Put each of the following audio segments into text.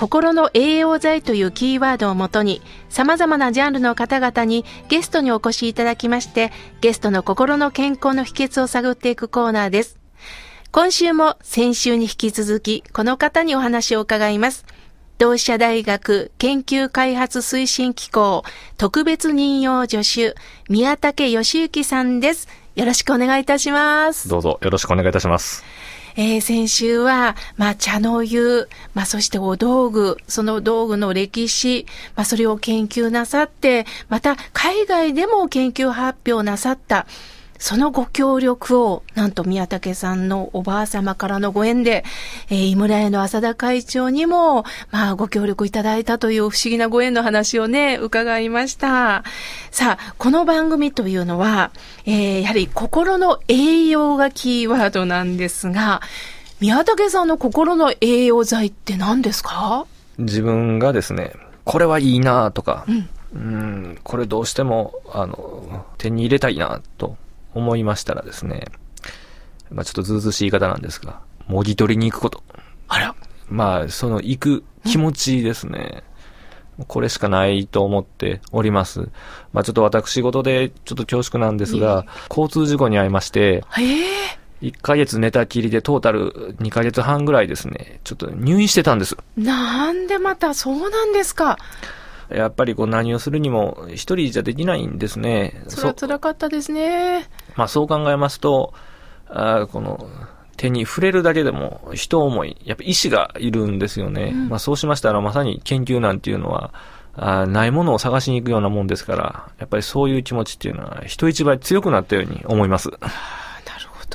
心の栄養剤というキーワードをもとに、様々なジャンルの方々にゲストにお越しいただきまして、ゲストの心の健康の秘訣を探っていくコーナーです。今週も先週に引き続き、この方にお話を伺います。同志社大学研究開発推進機構特別任用助手、宮武義行さんです。よろしくお願いいたします。どうぞよろしくお願いいたします。えー、先週は、まあ、茶の湯、まあ、そしてお道具、その道具の歴史、まあ、それを研究なさって、また、海外でも研究発表なさった、そのご協力を、なんと宮武さんのおばあ様からのご縁で、えー、井村屋の浅田会長にも、まあ、ご協力いただいたという不思議なご縁の話をね、伺いました。さあ、この番組というのは、えー、やはり心の栄養がキーワードなんですが、宮武さんの心の栄養剤って何ですか？自分がですね、これはいいなとか、うん、うんこれどうしても、あの、手に入れたいなと思いましたらですね、まあちょっとずうずしい言い方なんですが、もぎ取りに行くこと。あら。まあ、その行く気持ちですね。これしかないと思っております。まあちょっと私事でちょっと恐縮なんですが、交通事故に遭いまして、1ヶ月寝たきりでトータル2ヶ月半ぐらいですね、ちょっと入院してたんです。なんでまたそうなんですか。やっぱりこう何をするにも一人じゃできないんですね。それは辛かったですね。まあそう考えますと、あこの手に触れるだけでも人思い、やっぱ意志がいるんですよね。うん、まあそうしましたらまさに研究なんていうのは、あないものを探しに行くようなもんですから、やっぱりそういう気持ちっていうのは人一倍強くなったように思います。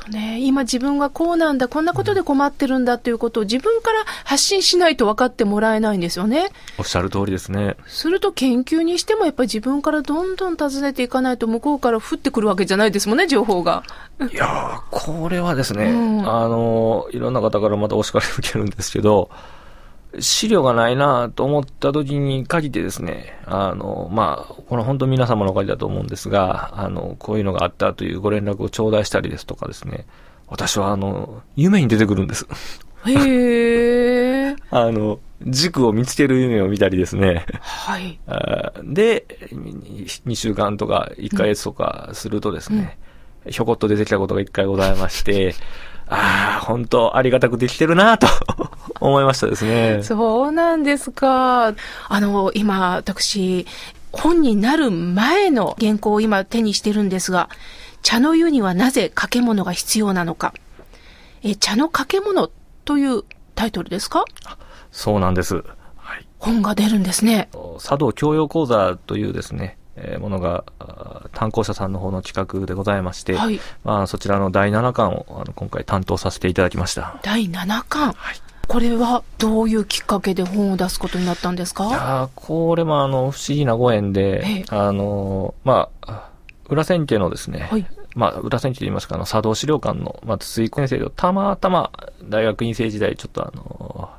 とね、今自分がこうなんだ、こんなことで困ってるんだということを自分から発信しないと分かってもらえないんですよね。おっしゃる通りですね。すると研究にしてもやっぱり自分からどんどん尋ねていかないと向こうから降ってくるわけじゃないですもんね、情報が。いやこれはですね、うん、あの、いろんな方からまたお叱り受けるんですけど、資料がないなと思った時に限ってですね、あの、まあ、これ本当皆様のおかげだと思うんですが、あの、こういうのがあったというご連絡を頂戴したりですとかですね、私はあの、夢に出てくるんです。へえ。あの、軸を見つける夢を見たりですね。はい。で、2週間とか1ヶ月とかするとですね、うん、ひょこっと出てきたことが1回ございまして、ああ、本当ありがたくできてるなと 思いましたですね。そうなんですか。あの、今、私、本になる前の原稿を今手にしてるんですが、茶の湯にはなぜ掛け物が必要なのか。え、茶の掛け物というタイトルですか？そうなんです。はい、本が出るんですね。茶道教養講座というですね、えー、ものが、担当者さんの方の企画でございまして、はい、まあ、そちらの第7巻をあの今回担当させていただきました。第7巻？はい。これはどういうきっかけで本を出すことになったんですか？いやこれもあの、不思議なご縁で、あの、まあ、裏千家のですね、はい、まあ、裏千家と言いますか、あの、茶道資料館の、まあ、筒井先生とたまたま大学院生時代、ちょっとあの、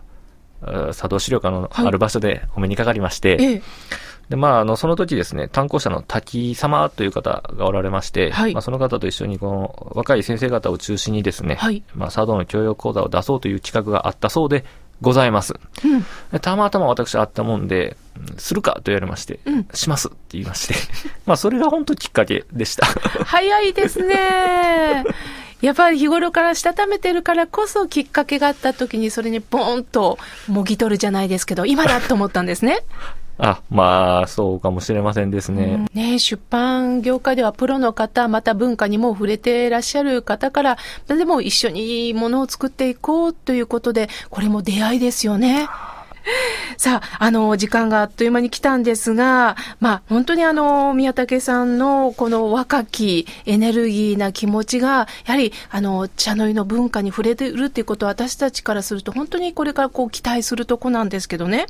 茶道資料館のある場所でお目にかかりまして、はいで、まあ、あの、その時ですね、担当者の滝様という方がおられまして、はい、まあ、その方と一緒に、この、若い先生方を中心にですね、はい、まあ、茶道の教養講座を出そうという企画があったそうで、ございます。うん、たまたま私あったもんで、するかと言われまして、うん、しますって言いまして、まあそれが本当きっかけでした。早いですね。やっぱり日頃からしたためてるからこそきっかけがあった時にそれにポーンともぎ取るじゃないですけど、今だと思ったんですね。あ、まあ、そうかもしれませんですね。うん、ね出版業界ではプロの方、また文化にも触れていらっしゃる方から、でも一緒にものを作っていこうということで、これも出会いですよね。さあ、あの、時間があっという間に来たんですが、まあ、本当にあの、宮武さんのこの若きエネルギーな気持ちが、やはり、あの、茶の湯の文化に触れてるっていうことは私たちからすると、本当にこれからこう期待するとこなんですけどね。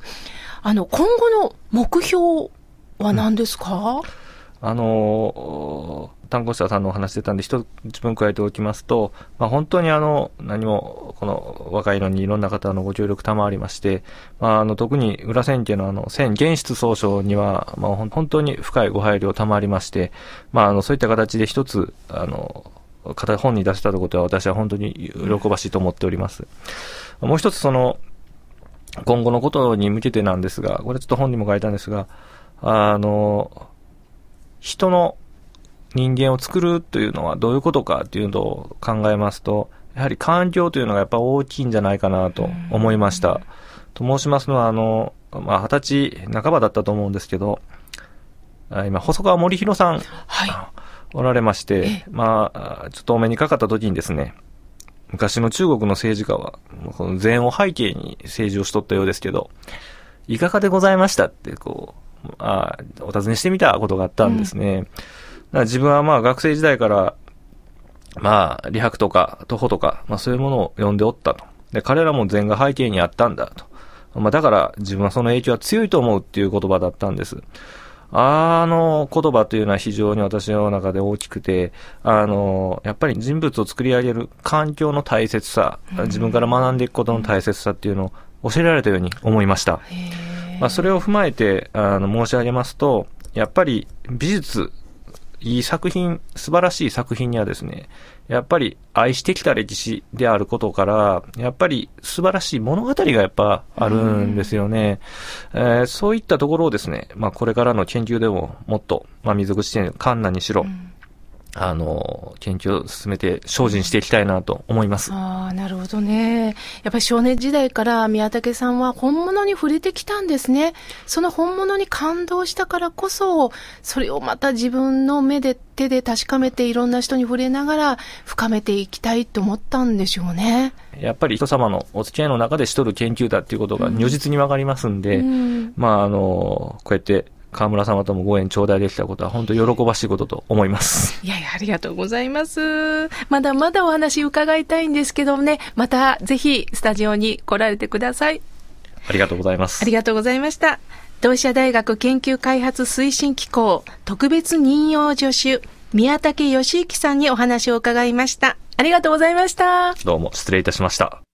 あの、今後の目標は何ですか、うんあの、単語者さんのお話出たんで、一つ分加えておきますと、まあ、本当にあの、何も、この若いのにいろんな方のご協力賜りまして、まあ、あの、特に裏千家のあの、千原出総称には、まあ、本当に深いご配慮賜りまして、まあ、あの、そういった形で一つ、あの、方本に出せたということは私は本当に喜ばしいと思っております。もう一つその、今後のことに向けてなんですが、これちょっと本にも書いたんですが、あの、人の人間を作るというのはどういうことかっていうのを考えますと、やはり環境というのがやっぱ大きいんじゃないかなと思いました。と申しますのは、あの、まあ、二十歳半ばだったと思うんですけど、今、細川森弘さん、はい、おられまして、まあ、ちょっとお目にかかった時にですね、昔の中国の政治家は、この禅を背景に政治をしとったようですけど、いかがでございましたって、こう、あお尋ねしてみたことがあったんですね。うん、自分はまあ学生時代から、まあ、理白とか徒歩とか、まあそういうものを読んでおったと。で、彼らも禅が背景にあったんだと。まあだから自分はその影響は強いと思うっていう言葉だったんです。あの言葉というのは非常に私の中で大きくて、あの、やっぱり人物を作り上げる環境の大切さ、自分から学んでいくことの大切さっていうのを教えられたように思いました。まあ、それを踏まえてあの申し上げますと、やっぱり美術、いい作品、素晴らしい作品にはですね、やっぱり愛してきた歴史であることから、やっぱり素晴らしい物語がやっぱあるんですよね。えー、そういったところをですね、まあこれからの研究でももっと、まあ水口店、カンナにしろ、うんあの、研究を進めて精進していきたいなと思います。ああ、なるほどね。やっぱり少年時代から宮武さんは本物に触れてきたんですね。その本物に感動したからこそ、それをまた自分の目で手で確かめていろんな人に触れながら深めていきたいと思ったんでしょうね。やっぱり人様のお付き合いの中でしとる研究だっていうことが如実にわかりますんで、うん、まあ、あの、こうやって河村様ともご縁頂戴できたことは本当喜ばしいことと思います。いやいや、ありがとうございます。まだまだお話伺いたいんですけどもね、またぜひスタジオに来られてください。ありがとうございます。ありがとうございました。同志社大学研究開発推進機構特別任用助手、宮武義之さんにお話を伺いました。ありがとうございました。どうも失礼いたしました。